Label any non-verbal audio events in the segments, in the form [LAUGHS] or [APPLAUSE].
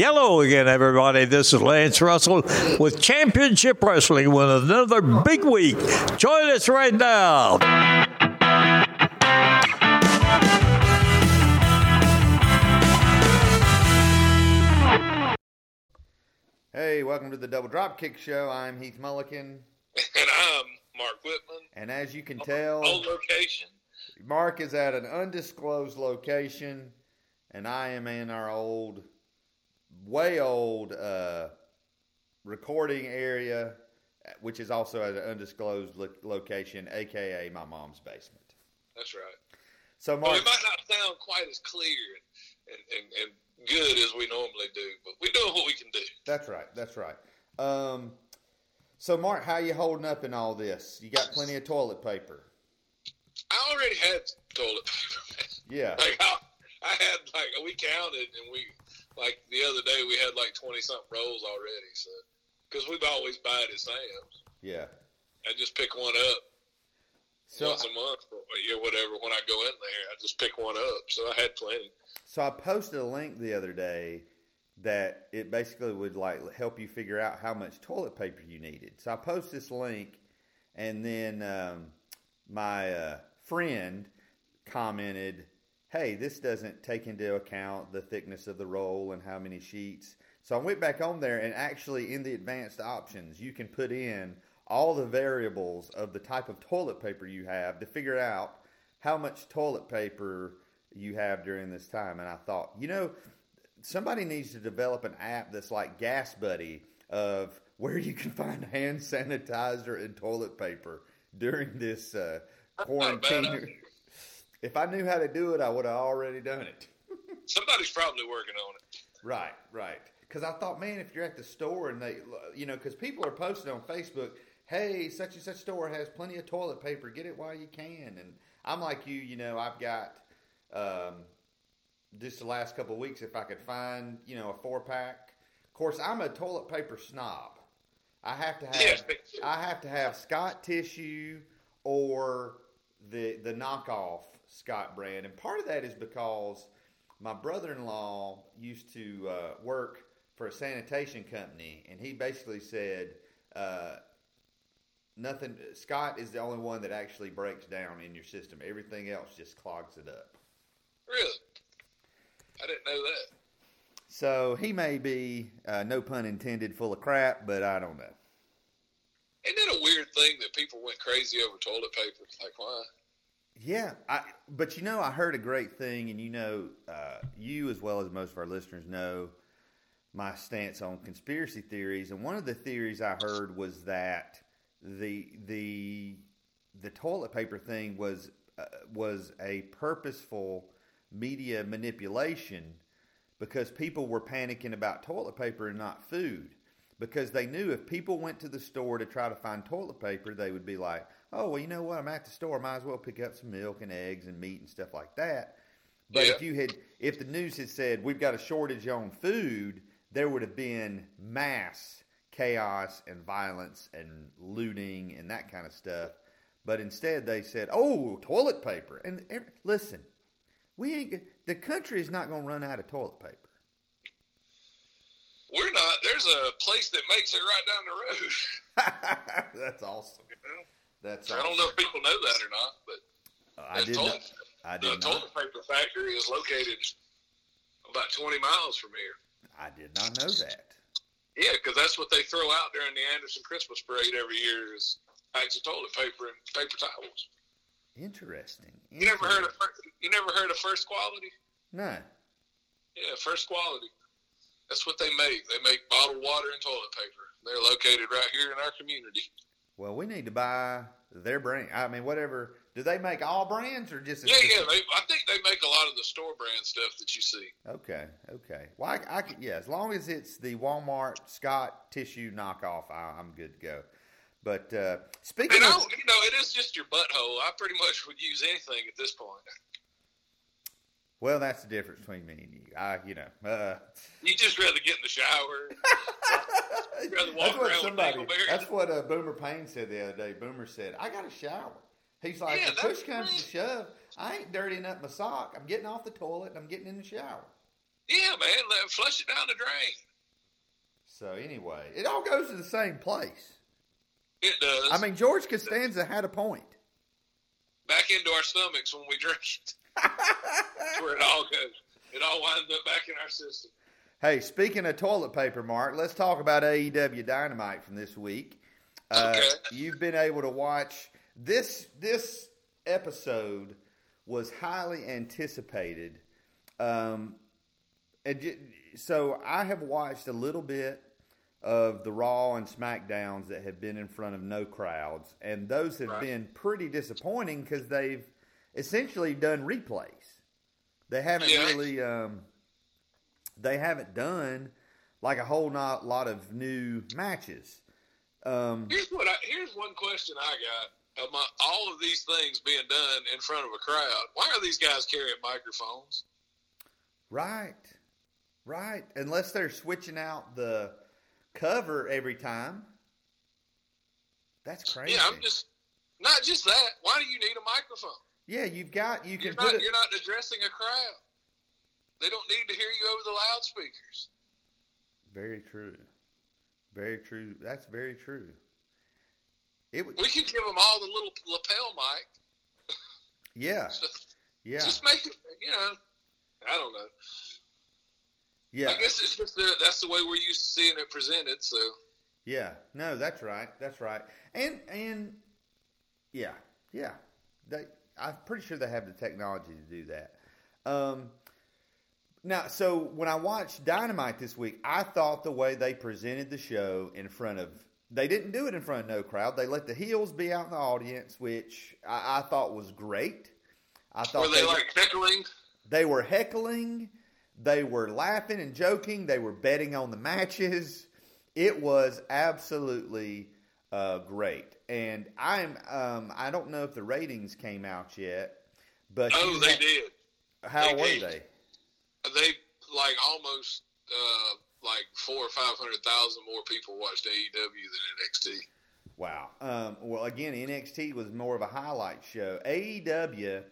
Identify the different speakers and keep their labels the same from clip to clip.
Speaker 1: Hello again, everybody. This is Lance Russell with Championship Wrestling with another big week. Join us right now.
Speaker 2: Hey, welcome to the Double Dropkick Show. I'm Heath Mullikin.
Speaker 3: And I'm Mark Whitman.
Speaker 2: and as you can tell,
Speaker 3: Old location.
Speaker 2: Mark is at an undisclosed location, and I am in our old, way old uh, recording area, which is also at an undisclosed lo- location, aka my mom's basement.
Speaker 3: That's right.
Speaker 2: So,
Speaker 3: Well,
Speaker 2: Mark,
Speaker 3: it might not sound quite as clear and, and, and good as we normally do, but we're doing what we can do.
Speaker 2: that's right, that's right. Um, so, Mark, how you holding up in all this? You got plenty of toilet paper.
Speaker 3: I already had toilet paper.
Speaker 2: Yeah.
Speaker 3: like I, I had like we counted and we like the other day we had like twenty something rolls already. So because we've always buy it at Sam's,
Speaker 2: Yeah.
Speaker 3: I just pick one up
Speaker 2: So,
Speaker 3: once a month or a whatever. When I go in there, I just pick one up. So I had plenty.
Speaker 2: So I posted a link the other day that it basically would like help you figure out how much toilet paper you needed. So I post this link, and then um, my uh, friend commented, "Hey, this doesn't take into account the thickness of the roll and how many sheets." So I went back on there, and actually in the advanced options, you can put in all the variables of the type of toilet paper you have to figure out how much toilet paper you have during this time. And I thought, you know, somebody needs to develop an app that's like Gas Buddy of where you can [LAUGHS] find hand sanitizer and toilet paper during this uh,
Speaker 3: That's not a bad
Speaker 2: quarantine. If I knew how to do it, I would have already done it. [LAUGHS]
Speaker 3: Somebody's probably working on it.
Speaker 2: Right, right. Because I thought, man, if you're at the store and they, you know, because people are posting on Facebook, hey, such and such store has plenty of toilet paper. Get it while you can. And I'm like you, you know, I've got um, just the last couple of weeks, if I could find, you know, a four pack. Of course, I'm a toilet paper snob. I have to have. I have to have Scott tissue or the the knockoff Scott brand, and part of that is because my brother-in-law used to uh, work for a sanitation company, and he basically said uh, nothing. Scott is the only one that actually breaks down in your system. Everything else just clogs it up.
Speaker 3: Really? I didn't know that.
Speaker 2: So he may be, uh, no pun intended, full of crap, but I don't know.
Speaker 3: Isn't it a weird thing that people went crazy over toilet paper? Like, why?
Speaker 2: Yeah, I, but you know, I heard a great thing, and you know, uh, you as well as most of our listeners know my stance on conspiracy theories. And one of the theories I heard was that the the the toilet paper thing was uh, was a purposeful media manipulation because people were panicking about toilet paper and not food because they knew if people went to the store to try to find toilet paper, they would be like, "Oh, well, you know what? I'm at the store. Might as well pick up some milk and eggs and meat and stuff like that." But
Speaker 3: Yeah.
Speaker 2: if you had, if the news had said we've got a shortage on food, there would have been mass chaos and violence and looting and that kind of stuff. But instead, they said, "Oh, toilet paper." And listen, we ain't. The country is not going to run out of toilet paper.
Speaker 3: We're not. There's a place that makes it right down the road. [LAUGHS]
Speaker 2: That's awesome.
Speaker 3: You know?
Speaker 2: That's
Speaker 3: I
Speaker 2: awesome.
Speaker 3: don't know if people know that or not, but uh,
Speaker 2: I
Speaker 3: the
Speaker 2: did
Speaker 3: toilet,
Speaker 2: not. I
Speaker 3: the
Speaker 2: did
Speaker 3: toilet
Speaker 2: not.
Speaker 3: paper factory is located about 20 miles from here.
Speaker 2: I did not know that.
Speaker 3: Yeah, because that's what they throw out during the Anderson Christmas parade every year is bags of toilet paper and paper towels.
Speaker 2: Interesting.
Speaker 3: You never heard of you never heard of first quality?
Speaker 2: No.
Speaker 3: Yeah, first quality. That's what they make. They make bottled water and toilet paper. They're located right here in our community.
Speaker 2: Well, we need to buy their brand. I mean, whatever. Do they make all brands or just?
Speaker 3: Yeah, yeah. They, I think they make a lot of the store brand stuff that you see.
Speaker 2: Okay. Okay. Well, I, I yeah. As long as it's the Walmart Scott tissue knockoff, I, I'm good to go. But uh, speaking
Speaker 3: And
Speaker 2: of,
Speaker 3: you know, it is just your butthole. I pretty much would use anything at this point.
Speaker 2: Well, that's the difference between me and you. I, you know, uh,
Speaker 3: You just rather get in the shower. [LAUGHS] Rather walk
Speaker 2: that's what
Speaker 3: around
Speaker 2: somebody. That's what uh, Boomer Payne said the other day. Boomer said, "I got a shower." He's like,
Speaker 3: Yeah,
Speaker 2: "If push comes to shove, I ain't dirtying up my sock. I'm getting off the toilet and I'm getting in the shower."
Speaker 3: Yeah, man, let flush it down the drain.
Speaker 2: So anyway, it all goes to the same place.
Speaker 3: It does.
Speaker 2: I mean, George Costanza had a point.
Speaker 3: Back into our stomachs when we drink it. That's where it all goes. It all winds up back in our system.
Speaker 2: Hey, speaking of toilet paper, Mark, let's talk about AEW Dynamite from this week. Uh,
Speaker 3: Okay.
Speaker 2: You've been able to watch this. This episode was highly anticipated. Um, and so I have watched a little bit of the Raw and SmackDowns that have been in front of no crowds, and those have
Speaker 3: Right.
Speaker 2: been pretty disappointing because they've essentially done replays. They haven't
Speaker 3: Yeah.
Speaker 2: really. Um, they haven't done like a whole not lot of new matches. Um,
Speaker 3: Here's what I, here's one question I got. Among all of these things being done in front of a crowd, why are these guys carrying microphones?
Speaker 2: right, right. Unless they're switching out the cover every time. That's crazy.
Speaker 3: Yeah, I'm just not just that. Why do you need a microphone?
Speaker 2: Yeah, you've got you can
Speaker 3: You're not,
Speaker 2: it.
Speaker 3: you're not addressing a crowd. They don't need to hear you over the loudspeakers.
Speaker 2: Very true. Very true. That's very true. It would.
Speaker 3: We could give them all the little lapel mic.
Speaker 2: Yeah. [LAUGHS] Yeah.
Speaker 3: Just make it, you know. I don't know.
Speaker 2: Yeah.
Speaker 3: I guess it's just the, that's the way we're used to seeing it presented. So
Speaker 2: Yeah, no, that's right. That's right. And and yeah, yeah. They, I'm pretty sure they have the technology to do that. Um, now, so when I watched Dynamite this week, I thought the way they presented the show in front of they didn't do it in front of no crowd. They let the heels be out in the audience, which I, I thought was great. I thought
Speaker 3: were they like heckling?
Speaker 2: they were heckling, they were laughing and joking, they were betting on the matches. It was absolutely uh, great, and I'm um, I don't know if the ratings came out yet, but
Speaker 3: Oh, they
Speaker 2: ha-
Speaker 3: did.
Speaker 2: How
Speaker 3: They
Speaker 2: were
Speaker 3: did.
Speaker 2: they?
Speaker 3: They like almost uh, like four or five hundred thousand more people watched AEW than NXT.
Speaker 2: Wow. Um, well, again, NXT was more of a highlight show. AEW,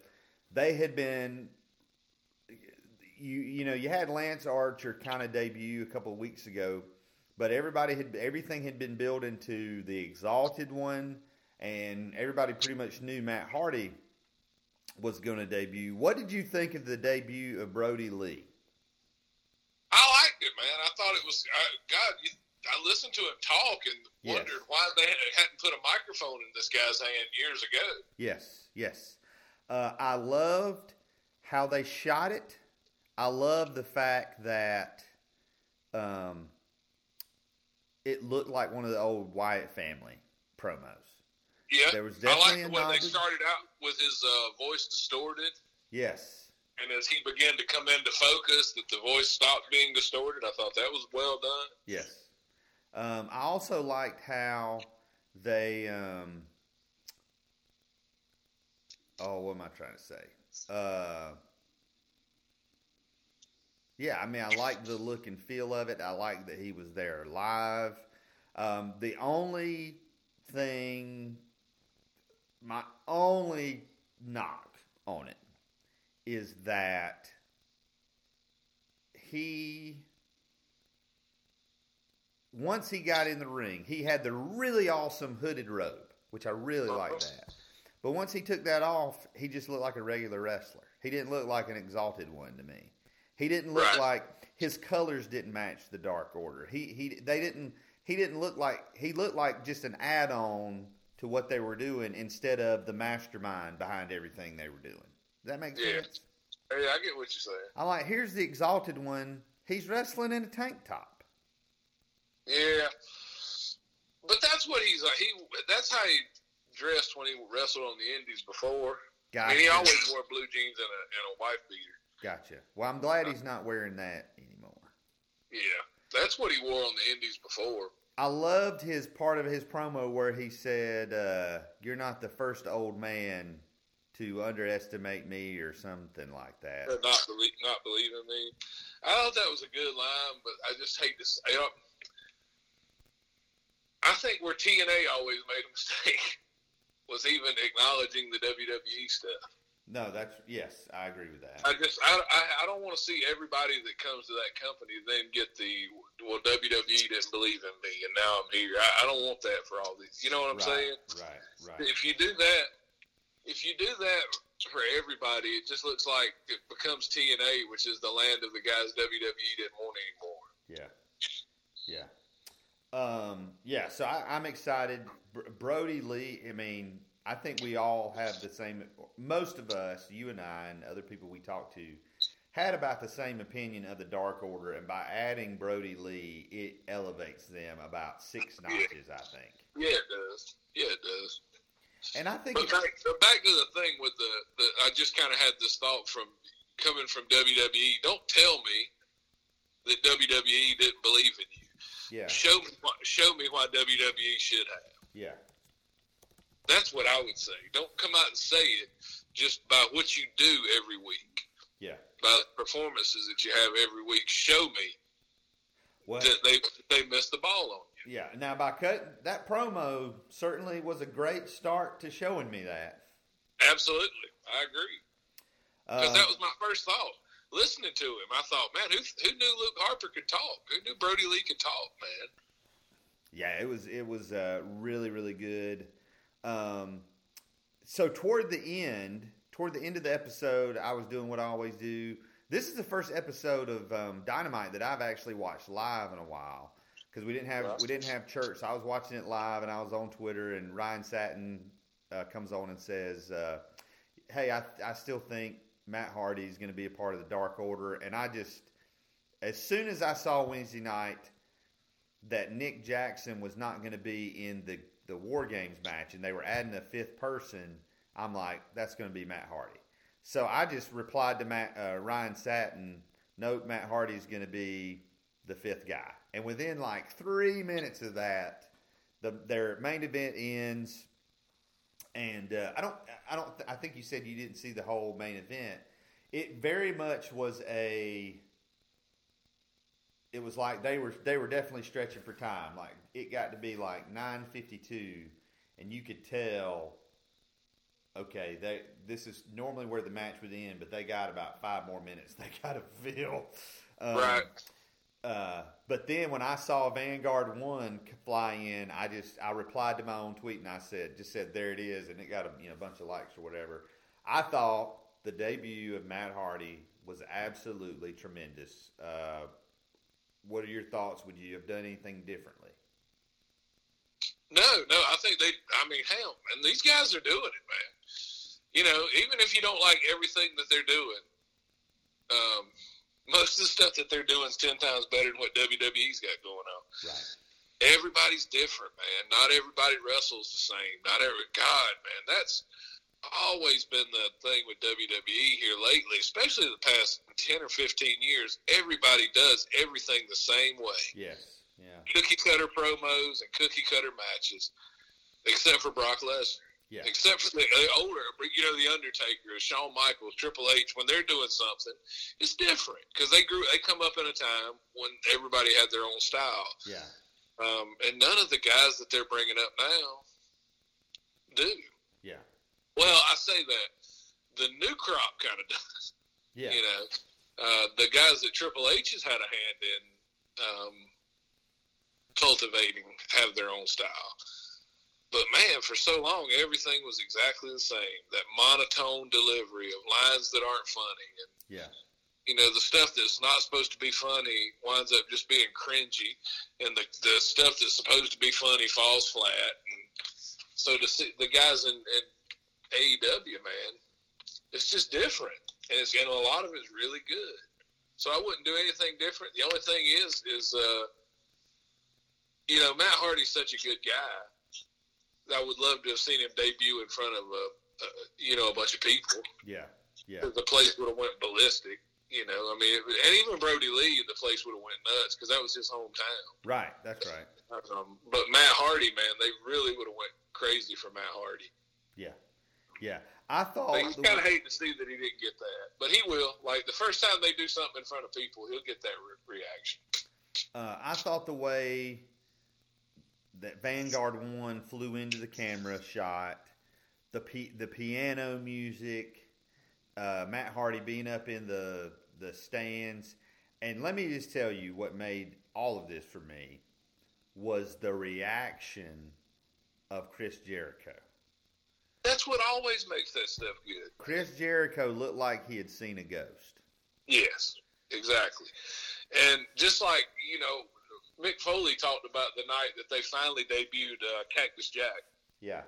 Speaker 2: they had been, you you know, you had Lance Archer kind of debut a couple of weeks ago, but everybody had everything had been built into the Exalted one, and everybody pretty much knew Matt Hardy was going to debut. What did you think of the debut of Brodie Lee?
Speaker 3: I liked it, man. I thought it was I, God. You, I listened to him talk and
Speaker 2: Yes.
Speaker 3: wondered why they hadn't put a microphone in this guy's hand years ago.
Speaker 2: Yes, yes. Uh, I loved how they shot it. I love the fact that um, it looked like one of the old Wyatt family promos.
Speaker 3: Yeah,
Speaker 2: There was
Speaker 3: I like the way they started out with his uh, voice distorted,
Speaker 2: Yes,
Speaker 3: and as he began to come into focus, that the voice stopped being distorted. I thought that was well done.
Speaker 2: yes. Um, I also liked how they. Um, oh, what am I trying to say? Uh, yeah, I mean, I like the look and feel of it. I like that he was there live. Um, the only thing, my only knock on it is that he, once he got in the ring, he had the really awesome hooded robe, which I really like that. But once he took that off, he just looked like a regular wrestler. He didn't look like an exalted one to me. He didn't look
Speaker 3: Right.
Speaker 2: like his colors didn't match the Dark Order. He he they didn't he didn't look like he looked like just an add-on to what they were doing instead of the mastermind behind everything they were doing. Does that make
Speaker 3: Yeah.
Speaker 2: sense?
Speaker 3: Hey, I get what you're saying.
Speaker 2: I'm like here's the exalted one. He's wrestling in a tank top.
Speaker 3: Yeah, but that's what he's like. He that's how he dressed when he wrestled on the Indies before. I
Speaker 2: Gotcha.
Speaker 3: mean, he always wore blue jeans and a and a wife beater.
Speaker 2: Gotcha. Well, I'm glad he's not wearing that anymore.
Speaker 3: Yeah, that's what he wore on the Indies before.
Speaker 2: I loved his part of his promo where he said, uh, "You're not the first old man to underestimate me," or something like that.
Speaker 3: Or not believe, not believing me. I thought that was a good line, but I just hate to say. You know, I think where TNA always made a [LAUGHS] mistake was even acknowledging the WWE stuff.
Speaker 2: No, that's yes, I agree with that.
Speaker 3: I just I, I, I don't want to see everybody that comes to that company then get the well WWE didn't believe in me and now I'm here. I, I don't want that for all these. You know what I'm
Speaker 2: right,
Speaker 3: saying?
Speaker 2: Right, right.
Speaker 3: If you do that, if you do that for everybody, it just looks like it becomes TNA, which is the land of the guys WWE didn't want anymore.
Speaker 2: Yeah, yeah, um, yeah. So I, I'm excited. Br- Brodie Lee. I mean, I think we all have the same. Most of us, you and I, and other people we talked to, had about the same opinion of the Dark Order, and by adding Brodie Lee, it elevates them about six notches. I think.
Speaker 3: Yeah, it does. Yeah, it does.
Speaker 2: And I think
Speaker 3: But back, back to the thing with the, the I just kind of had this thought from coming from WWE. Don't tell me that WWE didn't believe in you.
Speaker 2: yeah,
Speaker 3: Show me, show me why WWE should have.
Speaker 2: yeah,
Speaker 3: That's what I would say. Don't come out and say it just by what you do every week,
Speaker 2: yeah.
Speaker 3: by the performances that you have every week. Show me
Speaker 2: Well,
Speaker 3: that they they missed the ball on you.
Speaker 2: yeah. Now by cut that promo certainly was a great start to showing me that.
Speaker 3: Absolutely, I agree. Because
Speaker 2: Uh,
Speaker 3: that was my first thought. Listening to him, I thought, man, who who knew Luke Harper could talk? Who knew Brodie Lee could talk, man?
Speaker 2: Yeah, it was it was uh, really really good. Um, so toward the end, toward the end of the episode, I was doing what I always do. This is the first episode of um, Dynamite that I've actually watched live in a while because we didn't have we didn't have church. So I was watching it live, and I was on Twitter, and Ryan Satin uh, comes on and says, uh, "Hey, I I still think Matt Hardy is going to be a part of the Dark Order," and I just as soon as I saw Wednesday night that Nick Jackson was not going to be in the the War Games match, and they were adding a fifth person. I'm like, that's going to be Matt Hardy. So I just replied to Matt uh, Ryan Satin, nope, Matt Hardy's going to be the fifth guy. And within like three minutes of that, the their main event ends. And uh, I don't, I don't, I think you said you didn't see the whole main event. It very much was a it was like they were they were definitely stretching for time. Like it got to be like nine fifty two, and you could tell. Okay, they this is normally where the match would end, but they got about five more minutes. [LAUGHS] They got to fill. Um,
Speaker 3: Right.
Speaker 2: Uh, but then when I saw Vanguard One fly in, I just I replied to my own tweet and I said, just said there it is, and it got a you know bunch of likes or whatever. I thought the debut of Matt Hardy was absolutely tremendous. Uh, what are your thoughts? Would you have done anything differently?
Speaker 3: No, no, I think they. I mean, hell, and these guys are doing it, man. You know, even if you don't like everything that they're doing, um, [LAUGHS] most of the stuff that they're doing is ten times better than what WWE's got going on.
Speaker 2: Right.
Speaker 3: Everybody's different, man. Not everybody wrestles the same. Not every God, man. That's always been the thing with WWE here lately, especially the past ten or fifteen years. Everybody does everything the same way
Speaker 2: Yes. Yeah.
Speaker 3: cookie cutter promos and cookie cutter matches, except for Brock Lesnar.
Speaker 2: Yeah.
Speaker 3: Except for the uh, older, you know, the Undertaker, Shawn Michaels, Triple H, when they're doing something, it's different because they grew. They come up in a time when everybody had their own style,
Speaker 2: Yeah.
Speaker 3: um, and none of the guys that they're bringing up now do. Well, I say that the new crop kind of [LAUGHS] does.
Speaker 2: Yeah.
Speaker 3: You know, uh, the guys that Triple H has had a hand in um, cultivating have their own style. But man, for so long, everything was exactly the same. That monotone delivery of lines that aren't funny, and
Speaker 2: Yeah.
Speaker 3: you know the stuff that's not supposed to be funny winds up just being cringy, and the the stuff that's supposed to be funny falls flat. And so to see the guys in, in AEW, man, it's just different, and it's and a lot of it's really good. So I wouldn't do anything different. The only thing is, is uh, you know, Matt Hardy's such a good guy. That I would love to have seen him debut in front of a, a you know, a bunch of people
Speaker 2: Yeah. Yeah.
Speaker 3: the place would have went ballistic. You know, I mean, and even Brodie Lee, the place would have went nuts because that was his hometown.
Speaker 2: Right. That's right.
Speaker 3: Um, but Matt Hardy, man, they really would have went crazy for Matt Hardy.
Speaker 2: Yeah. Yeah. I thought. The-
Speaker 3: kind of hate to see that he didn't get that, but he will. Like the first time they do something in front of people, he'll get that re- reaction.
Speaker 2: Uh, I thought the way that Vanguard One flew into the camera shot, the pi- the piano music, uh, Matt Hardy being up in the the stands, and let me just tell you what made all of this for me was the reaction of Chris Jericho.
Speaker 3: That's what always makes that stuff good.
Speaker 2: Chris Jericho looked like he had seen a ghost.
Speaker 3: Yes, exactly. And just like you know, Mick Foley talked about the night that they finally debuted uh, Cactus Jack
Speaker 2: Yeah,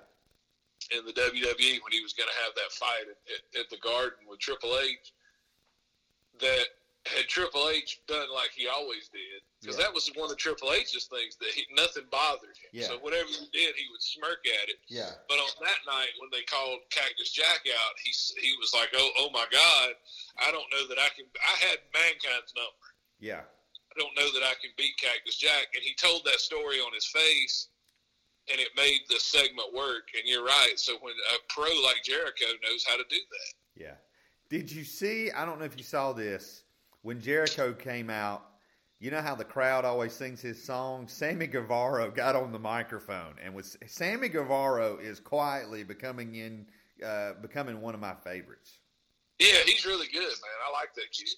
Speaker 3: in the WWE when he was going to have that fight at, at, at the Garden with Triple H. That had Triple H done like he always did, because
Speaker 2: Yeah.
Speaker 3: that was one of Triple H's things that he, nothing bothered him.
Speaker 2: Yeah.
Speaker 3: So whatever he did, he would smirk at it.
Speaker 2: yeah,
Speaker 3: But on that night when they called Cactus Jack out, he he was like, "Oh, oh my God, I don't know that I can. I had mankind's number.
Speaker 2: yeah,
Speaker 3: I don't know that I can beat Cactus Jack." And he told that story on his face, and it made the segment work. And you're right. So when a pro like Jericho knows how to do that,
Speaker 2: yeah. Did you see? I don't know if you saw this when Jericho came out. You know how the crowd always sings his song. Sammy Guevara got on the microphone and was Sammy Guevara is quietly becoming in uh, becoming one of my favorites.
Speaker 3: yeah, he's really good, man. I like that kid.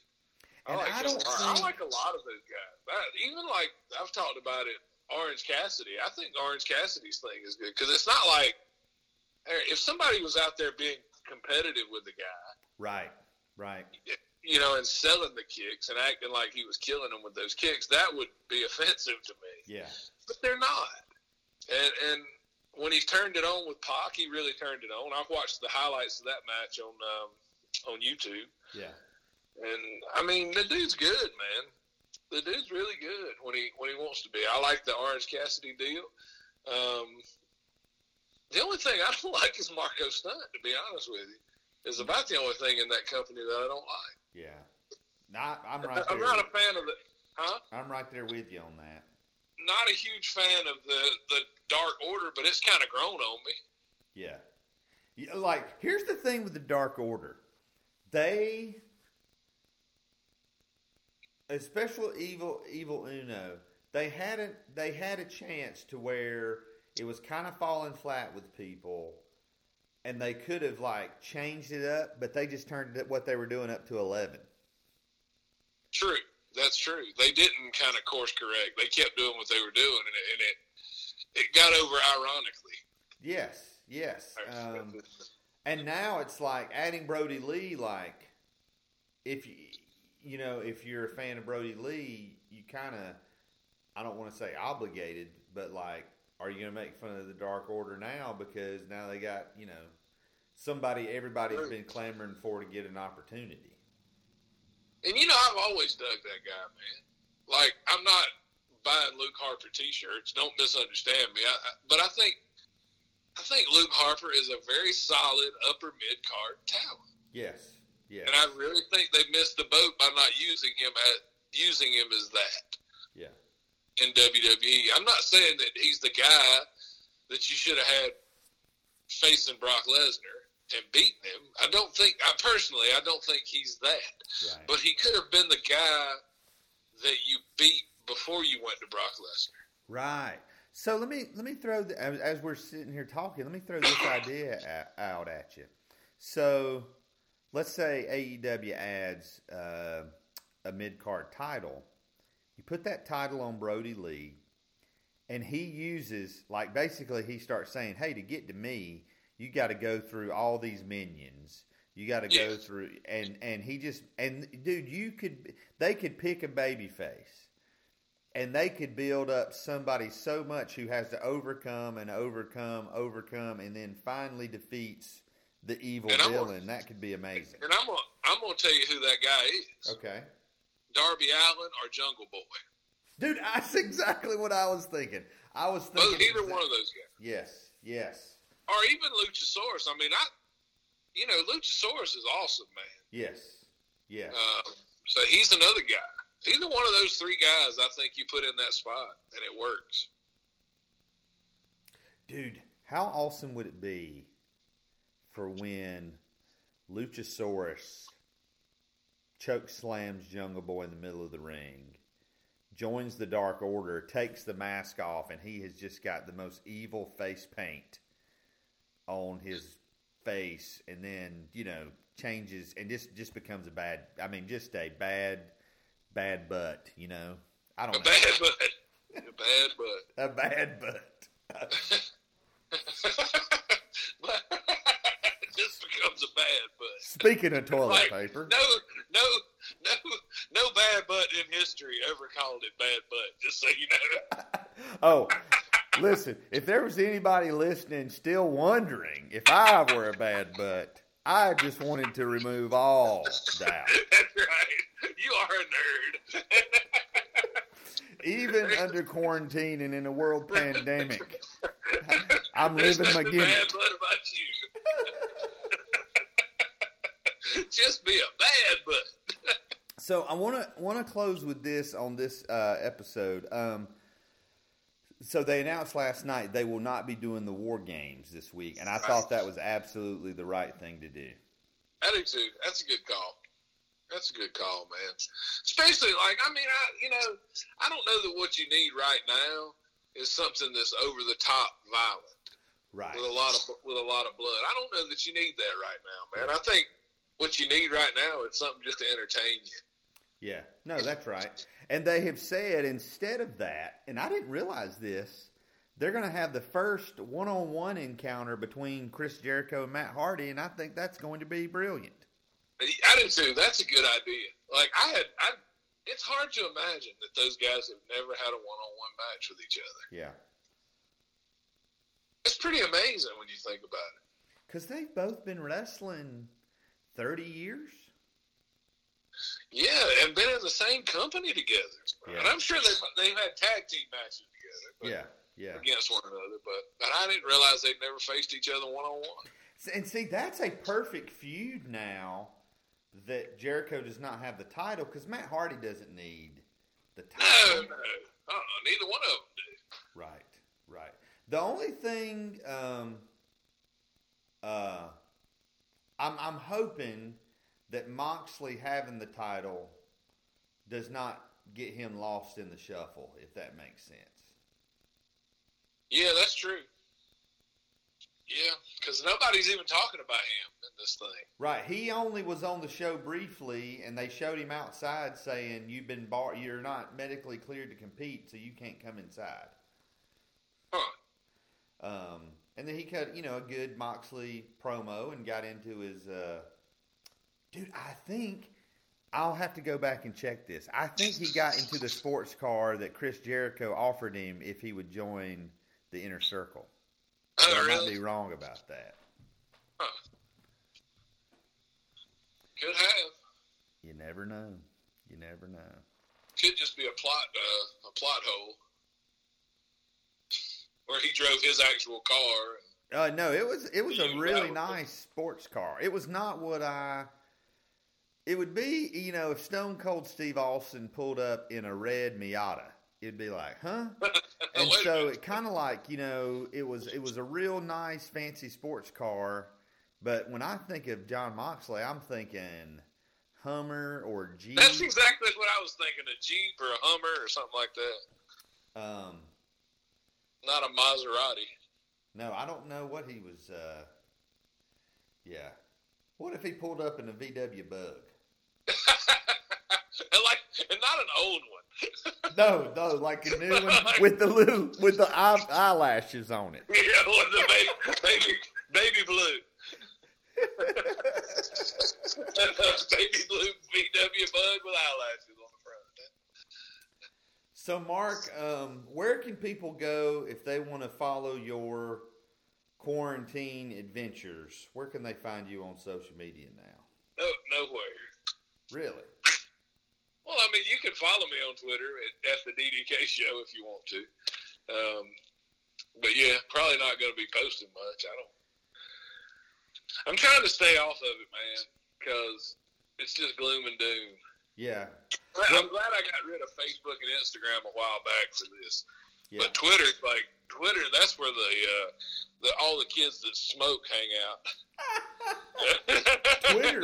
Speaker 3: I
Speaker 2: And
Speaker 3: like
Speaker 2: I
Speaker 3: him
Speaker 2: don't
Speaker 3: a lot. I like a lot of those guys. I, even like I've talked about it, Orange Cassidy. I think Orange Cassidy's thing is good because it's not like if somebody was out there being competitive with the guy,
Speaker 2: Right, right.
Speaker 3: You know, and selling the kicks and acting like he was killing them with those kicks, that would be [LAUGHS] offensive to me.
Speaker 2: Yeah,
Speaker 3: But they're not. And and when he turned it on with Pac, he really turned it on. I've watched the highlights of that match on um, on YouTube.
Speaker 2: yeah.
Speaker 3: And I mean, the dude's good, man. The dude's really good when he when he wants to be. I like the Orange Cassidy deal. Um, the only thing I don't [LAUGHS] like is Marko Stunt. To be honest with you, is about the only thing in that company that I don't like.
Speaker 2: Yeah. Not, I'm right
Speaker 3: I'm
Speaker 2: there.
Speaker 3: not a fan of the, huh?
Speaker 2: I'm right there with you on that.
Speaker 3: Not a huge fan of the the Dark Order, but it's kind of grown on me.
Speaker 2: Yeah. Yeah, Like, here's the thing with the Dark Order. They, especially Evil Evil Uno, they had a they had a chance to where it was kind of falling flat with people, and they could have like changed it up, but they just turned what they were doing up to eleven.
Speaker 3: True, that's true. They didn't kind of course correct. They kept doing what they were doing, and it and it, it got over ironically.
Speaker 2: Yes, yes. Um, And now it's like adding Brodie Lee. Like, if you, you know, if you're a fan of Brodie Lee, you kind of, I don't want to say obligated, but like, are you going to make fun of the Dark Order now because now they got, you know, somebody everybody's been clamoring for to get an opportunity.
Speaker 3: And you know, I've always dug that guy, man. Like, I'm not buying Luke Harper T-shirts. Don't misunderstand me. I, I, but I think, I think Luke Harper is a very solid upper mid card talent,
Speaker 2: Yes, Yeah.
Speaker 3: and I really think they missed the boat by not using him at using him as that
Speaker 2: yeah,
Speaker 3: in WWE. I'm not saying that he's the guy that you should have had facing Brock Lesnar and beating him. I don't think, I personally, I don't think he's that.
Speaker 2: right.
Speaker 3: But he could have been the guy that you beat before you went to Brock Lesnar.
Speaker 2: Right. So let me let me throw the, as, as we're sitting here talking. Let me throw this [COUGHS] idea out at you. So let's say AEW adds uh, a mid card title. You put that title on Brody Lee, and he uses like basically he starts saying, "Hey, to get to me, you got to go through all these minions." You got to go through, and and he just and dude, you could they could pick a baby face, and they could build up somebody so much who has to overcome and overcome, overcome, and then finally defeats the evil villain. That could be amazing.
Speaker 3: And I'm gonna, I'm gonna tell you who that guy is:
Speaker 2: Okay,
Speaker 3: Darby Allin or Jungle Boy.
Speaker 2: dude, [LAUGHS] that's exactly what I was thinking. I was
Speaker 3: Both,
Speaker 2: thinking
Speaker 3: either
Speaker 2: exa-
Speaker 3: one of those guys,
Speaker 2: Yes, yes,
Speaker 3: or even Luchasaurus. I mean, I, you know, Luchasaurus is awesome, man.
Speaker 2: yes, yes.
Speaker 3: Uh, so he's another guy. Either one of those three guys, I think you put in that spot, and it works.
Speaker 2: Dude, how awesome would it be for when Luchasaurus choke slams Jungle Boy in the middle of the ring, joins the Dark Order, takes the mask off, and he has just got the most evil face paint on his face and then you know changes and just just becomes a bad. I mean, just a bad bad butt. You know, I don't
Speaker 3: A
Speaker 2: know.
Speaker 3: bad butt. A bad butt.
Speaker 2: a bad butt.
Speaker 3: it [LAUGHS] just becomes a bad butt.
Speaker 2: Speaking of toilet
Speaker 3: Like,
Speaker 2: paper,
Speaker 3: No, [LAUGHS] no, no, no bad butt in history ever called it bad butt. Just so you know. [LAUGHS]
Speaker 2: oh, listen, if there was anybody listening still wondering if I were a bad butt, I just wanted to remove all doubt. [LAUGHS]
Speaker 3: That's right. You are a nerd.
Speaker 2: Even under quarantine and in a world pandemic, I'm living my
Speaker 3: nothing
Speaker 2: gimmick.
Speaker 3: bad butt about you. [LAUGHS] Just be a bad butt. [LAUGHS]
Speaker 2: So I want to want to close with this on this uh, episode. Um, so they announced last night they will not be doing the war games this week, and I thought that was absolutely the right thing to do.
Speaker 3: I do too. That's a good call. That's a good call, man. Especially like I mean, I you know, I don't know that what you need right now is something that's over the top violent
Speaker 2: Right.
Speaker 3: with a lot of with a lot of blood. I don't know that you need that right now, man. I think what you need right now is something just to entertain you.
Speaker 2: Yeah, no, that's right. And they have said instead of that, and I didn't realize this, they're going to have the first one-on-one encounter between Chris Jericho and Matt Hardy, and I think that's going to be brilliant.
Speaker 3: I do too. That's a good idea. Like I had, I. It's hard to imagine that those guys have never had a one-on-one match with each other.
Speaker 2: Yeah,
Speaker 3: It's pretty amazing when you think about it.
Speaker 2: because they've both been wrestling thirty years.
Speaker 3: Yeah, and been in the same company together.
Speaker 2: Yeah.
Speaker 3: And I'm sure they've, they've had tag team matches together.
Speaker 2: Yeah, yeah.
Speaker 3: Against one another, but but I didn't realize they'd never faced each other one on one.
Speaker 2: And see, that's a perfect feud now that Jericho does not have the title because Matt Hardy doesn't need the
Speaker 3: No,
Speaker 2: title.
Speaker 3: no, uh-uh, neither one of them do.
Speaker 2: Right, right. The only thing um, uh, I'm, I'm hoping that Moxley having the title does not get him lost in the shuffle, if that makes sense.
Speaker 3: Yeah, that's true. Yeah, because nobody's even talking about him in this thing.
Speaker 2: Right. He only was on the show briefly, and they showed him outside saying, "You've been bar. You're not medically cleared to compete, so you can't come inside."
Speaker 3: Huh.
Speaker 2: Um, and then he cut, you know, a good Moxley promo and got into his. Uh, dude, I think I'll have to go back and check this. I think he got into the sports car that Chris Jericho offered him if he would join the inner circle.
Speaker 3: Oh,
Speaker 2: I might be wrong about that.
Speaker 3: Could have.
Speaker 2: You never know. You never know.
Speaker 3: Could just be a plot, uh, a plot hole, where he drove his actual car.
Speaker 2: Uh, no, it was it was a really nice sports car. It was not what I. It would be, you know, if Stone Cold Steve Austin pulled up in a red Miata, it'd be like, huh? [LAUGHS] And so it kind of like, you know, it was it was a real nice fancy sports car. But when I think of Jon Moxley, I'm thinking Hummer or Jeep.
Speaker 3: That's exactly what I was thinking: a Jeep or a Hummer or something like that.
Speaker 2: Um,
Speaker 3: Not a Maserati.
Speaker 2: no, I don't know what he was. Uh, yeah, what if he pulled up in a VW Bug?
Speaker 3: and [LAUGHS] like, and not an old one. [LAUGHS]
Speaker 2: No, no, like a new [LAUGHS] one with the little with the eye, eyelashes on it.
Speaker 3: yeah, with the baby, baby, baby blue. baby blue VW bug with eyelashes on the front.
Speaker 2: So, Mark, um, where can people go if they want to follow your quarantine adventures? Where can they find you on social media now?
Speaker 3: No, nowhere.
Speaker 2: Really?
Speaker 3: Well, I mean, you can follow me on Twitter at, at the DDK Show if you want to. Um, but yeah, probably not going to be posting much. I don't. I'm trying to stay off of it, man, because it's just gloom and doom.
Speaker 2: Yeah,
Speaker 3: I'm glad I got rid of Facebook and Instagram a while back for this.
Speaker 2: yeah.
Speaker 3: But Twitter, like Twitter, that's where the uh, the all the kids that smoke hang out. [LAUGHS] [LAUGHS]
Speaker 2: Twitter.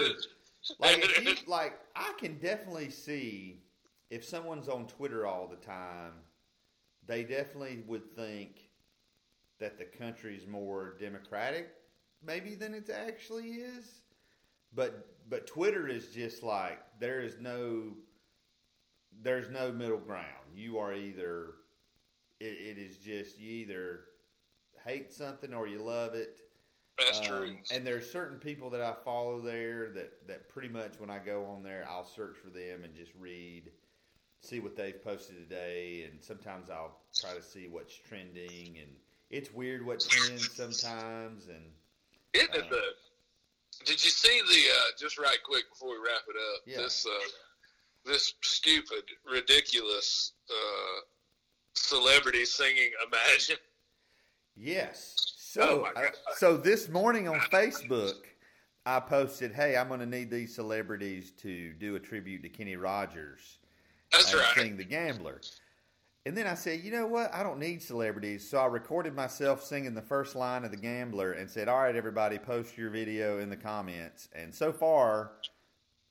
Speaker 2: Like, you, [LAUGHS] like, I can definitely see if someone's on Twitter all the time, they definitely would think that the country's more democratic maybe than it actually is. But but Twitter is just like there is no there's no middle ground. You are either it, it is just you either hate something or you love it.
Speaker 3: That's
Speaker 2: Um,
Speaker 3: true.
Speaker 2: And there's certain people that I follow there that, that pretty much when I go on there, I'll search for them and just read, see what they've posted today, and sometimes I'll try to see what's trending. And it's weird what trends sometimes. And
Speaker 3: Isn't
Speaker 2: uh,
Speaker 3: it the? Did you see the? Uh, just right quick before we wrap it up.
Speaker 2: Yeah.
Speaker 3: This uh, this stupid, ridiculous uh, celebrity singing "Imagine."
Speaker 2: yes,
Speaker 3: Oh
Speaker 2: so uh,
Speaker 3: God.
Speaker 2: so this morning on Facebook. I posted, "Hey, I'm going to need these celebrities to do a tribute to Kenny Rogers."
Speaker 3: That's
Speaker 2: and
Speaker 3: right.
Speaker 2: sing the gambler. And then I said, you know what? I don't need celebrities. So I recorded myself singing the first line of the gambler and said, all right, everybody, post your video in the comments. And so far,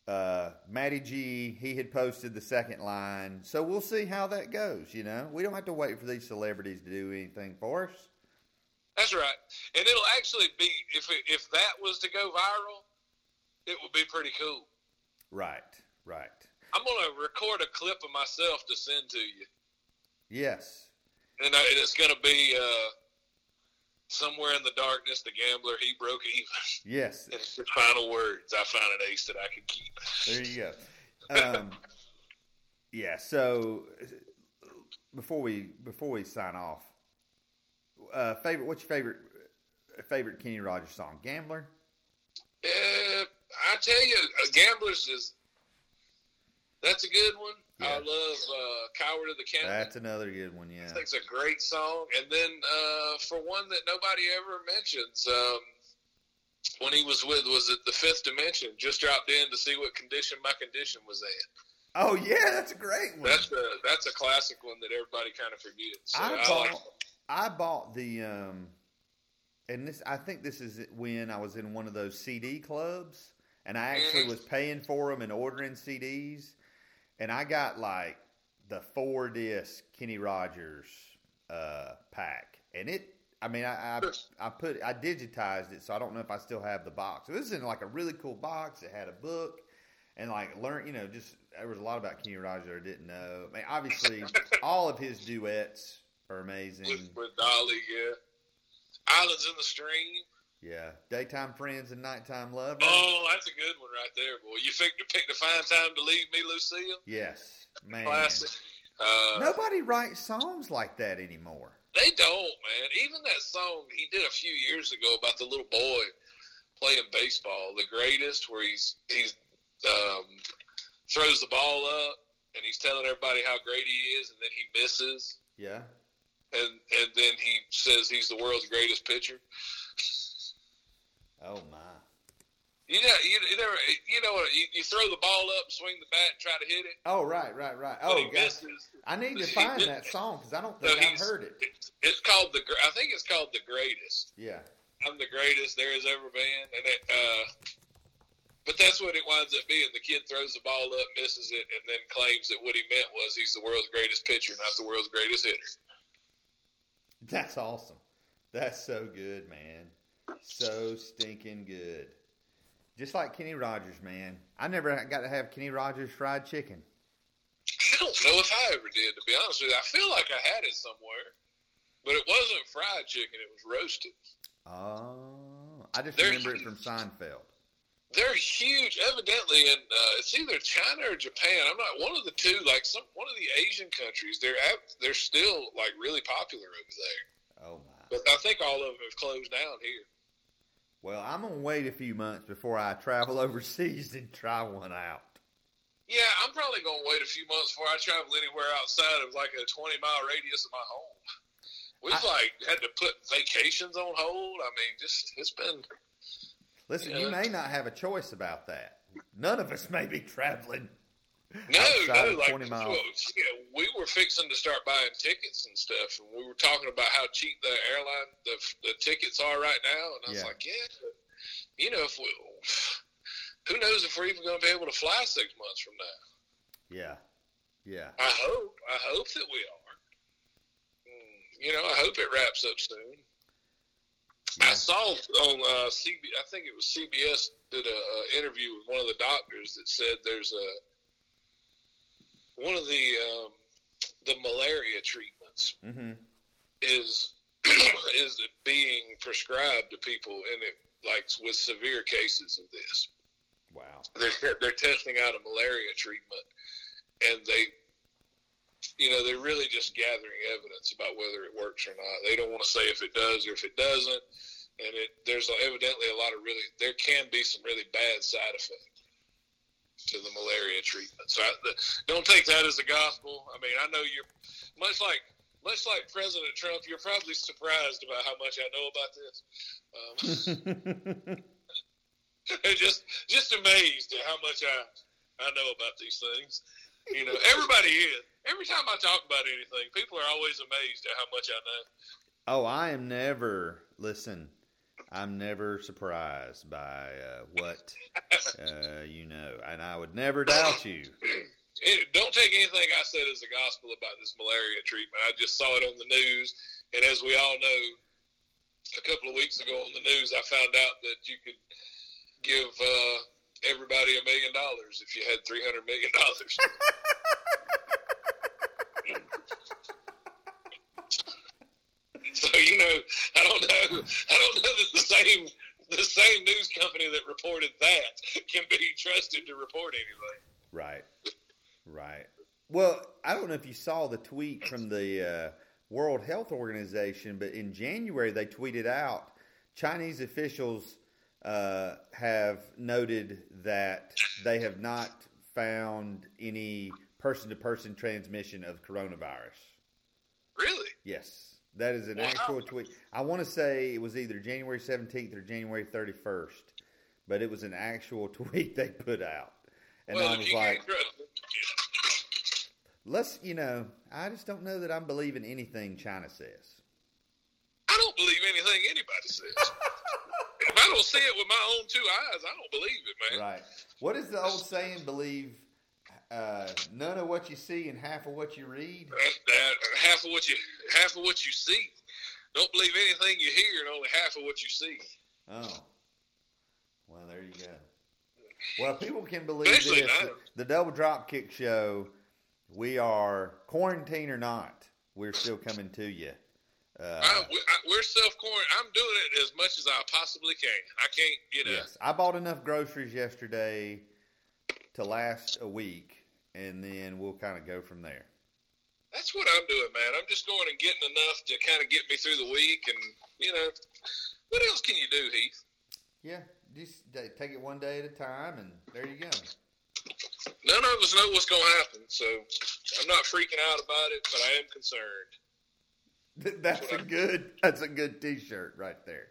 Speaker 2: uh, Matty G, he had posted the second line. So we'll see how that goes. You know, we don't have to wait for these celebrities to do anything for us.
Speaker 3: That's right. And it'll actually be if it, if that was to go viral, it would be pretty cool.
Speaker 2: Right, right.
Speaker 3: I'm gonna record a clip of myself to send to you,
Speaker 2: Yes.
Speaker 3: and, I, and it's gonna be uh, somewhere in the darkness. The gambler he broke even.
Speaker 2: Yes. [LAUGHS]
Speaker 3: It's the final words. I found an ace that I could keep.
Speaker 2: There you go. [LAUGHS] Um, yeah. So before we before we sign off, uh, favorite. What's your favorite favorite Kenny Rogers song? Gambler.
Speaker 3: Uh, I tell you, uh, gamblers is that's a good one. I love uh, "Coward of the County."
Speaker 2: That's another good one. Yeah.
Speaker 3: think it's a great song. And then uh, for one that nobody ever mentions, um, when he was with, was it the Fifth Dimension? Just dropped in to see what condition my condition was in.
Speaker 2: Oh yeah, that's a great one.
Speaker 3: That's a that's a classic one that everybody kind of forgets. So
Speaker 2: I
Speaker 3: I,
Speaker 2: bought
Speaker 3: like.
Speaker 2: I bought the um, and this I think this is when I was in one of those CD clubs, and I actually
Speaker 3: Mhm.
Speaker 2: was paying for them and ordering CDs, and I got like the four disc Kenny Rogers uh, pack, and it. I mean, I, I I put I digitized it, so I don't know if I still have the box. So this is in like a really cool box. It had a book, and like learn, you know, just there was a lot about Kenny Rogers I didn't know. I mean, obviously, all of his duets are amazing.
Speaker 3: with, with Dolly, yeah. Islands in the Stream.
Speaker 2: Yeah, daytime friends and nighttime lovers.
Speaker 3: Oh, that's a good one right there, boy. You picked picked a fine time to leave me, Lucille.
Speaker 2: Yes, man.
Speaker 3: Classic. Uh,
Speaker 2: Nobody writes songs like that anymore.
Speaker 3: They don't, man. Even that song he did a few years ago about the little boy playing baseball, the greatest, where he's he's um, throws the ball up and he's telling everybody how great he is, and then he misses,
Speaker 2: Yeah.
Speaker 3: and and then he says he's the world's greatest pitcher.
Speaker 2: Oh my.
Speaker 3: You know, you, you never, you know, you, you throw the ball up, swing the bat, and try to hit it.
Speaker 2: Oh right, right, right. Oh, God.
Speaker 3: misses.
Speaker 2: I need to find that song because I don't
Speaker 3: So
Speaker 2: think I've
Speaker 3: he's-
Speaker 2: heard it.
Speaker 3: It's, it's called the. I think it's called the greatest.
Speaker 2: Yeah.
Speaker 3: I'm the greatest there has ever been, and it, uh, but that's what it winds up being. The kid throws the ball up, misses it, and then claims that what he meant was he's the world's greatest pitcher, not the world's greatest hitter.
Speaker 2: That's awesome. That's so good, man. So stinking good. Just like Kenny Rogers, man. I never got to have Kenny Rogers fried chicken.
Speaker 3: I don't know if I ever did, to be honest with you. I feel like I had it somewhere, but it wasn't fried chicken; it was roasted.
Speaker 2: Oh, I just
Speaker 3: There-
Speaker 2: remember it from Seinfeld.
Speaker 3: They're huge, evidently, in uh, it's either China or Japan. I'm not one of the two. Like some one of the Asian countries, they're they're still like really popular over there.
Speaker 2: Oh my.
Speaker 3: But I think all of them have closed down here.
Speaker 2: Well, I'm gonna wait a few months before I travel [LAUGHS] overseas and try one out.
Speaker 3: Yeah, I'm probably going to wait a few months before I travel anywhere outside of like a 20 mile radius of my home. We've
Speaker 2: I-
Speaker 3: like had to put vacations on hold. I mean, just it's been
Speaker 2: Listen,
Speaker 3: Yeah.
Speaker 2: you may not have a choice about that. None of us may be traveling.
Speaker 3: No, no. Like
Speaker 2: 20 miles.
Speaker 3: well, yeah, we were fixing to start buying tickets and stuff, and we were talking about how cheap the airline the the tickets are right now, and I was
Speaker 2: Yeah.
Speaker 3: like, yeah, you know, if we, [SIGHS] who knows if we're even going to be able to fly six months from now.
Speaker 2: Yeah, yeah.
Speaker 3: I hope. I hope that we are. Mm, You know, I hope it wraps up soon. I saw on uh, CB, I think it was CBS did a, a interview with one of the doctors that said there's a one of the um, the malaria treatments
Speaker 2: Mm-hmm.
Speaker 3: is [CLEARS THROAT] is being prescribed to people and it like with severe cases of this.
Speaker 2: Wow.
Speaker 3: They're they're testing out a malaria treatment, and they, you know, they're really just gathering evidence about whether it works or not. They don't want to say if it does or if it doesn't, and it there's evidently a lot of really there can be some really bad side effects to the malaria treatment. So I, the, don't take that as a gospel. I mean, I know you're much like much like President Trump. You're probably surprised about how much I know about this. Um, [LAUGHS] [LAUGHS] just just amazed at how much I I know about these things. You know, everybody is. Every time I talk about anything, people are always amazed at how much I know.
Speaker 2: oh, I am never. Listen, I'm never surprised by uh, what [LAUGHS] uh, you know, and I would never doubt you.
Speaker 3: It, don't take anything I said as a gospel about this malaria treatment. I just saw it on the news, and as we all know, a couple of weeks ago on the news, I found out that you could give uh, everybody a million dollars if you had three hundred million dollars. [LAUGHS] so you know, I don't know. I don't know that the same the same news company that reported that can be trusted to report anything.
Speaker 2: Right. Right. Well, I don't know if you saw the tweet from the uh, World Health Organization, but in January they tweeted out Chinese officials uh, have noted that they have not found any person to person transmission of coronavirus.
Speaker 3: Really?
Speaker 2: Yes, that is an actual tweet. I want to say it was either January 17th or January 31st, but it was an actual [LAUGHS] tweet they put out. And
Speaker 3: well,
Speaker 2: I was like, let's, you know, I just don't know that I'm believing anything China says.
Speaker 3: I don't believe anything anybody says. [LAUGHS] if I don't see it with my own two eyes, I don't believe it, man.
Speaker 2: Right. What is the old saying? Believe uh, none of what you see and half of what you read?
Speaker 3: Half of what you half of what you see. Don't believe anything you hear, and only half of what you see.
Speaker 2: Oh. Well, there you go. Well, people can believe
Speaker 3: Especially
Speaker 2: this. The Double Drop Kick Show, we are quarantine or not, we're still coming to you. Uh,
Speaker 3: I, we're self quarantined. I'm doing it as much as I possibly can. I can't, you know.
Speaker 2: yes, I bought enough groceries yesterday to last a week, and then we'll kind of go from there.
Speaker 3: That's what I'm doing, man. I'm just going and getting enough to kind of get me through the week, and you know, what else can you do, Heath?
Speaker 2: Yeah, just take it one day at a time, and there you go.
Speaker 3: None of us know what's going to happen, so I'm not freaking out about it, but I am concerned. [LAUGHS]
Speaker 2: That's a good. That's a good T-shirt right there.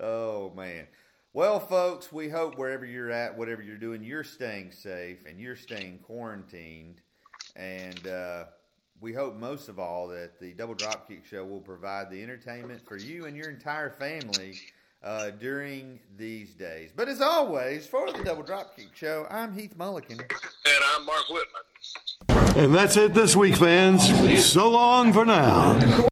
Speaker 2: Oh man. Well, folks, we hope wherever you're at, whatever you're doing, you're staying safe and you're staying quarantined. And uh, we hope most of all that the Double Dropkick Show will provide the entertainment for you and your entire family uh, during these days. But as always, for the Double Dropkick Show, I'm Heath Mullikin.
Speaker 3: And I'm Mark Whitman.
Speaker 4: And that's it this week, fans. So long for now.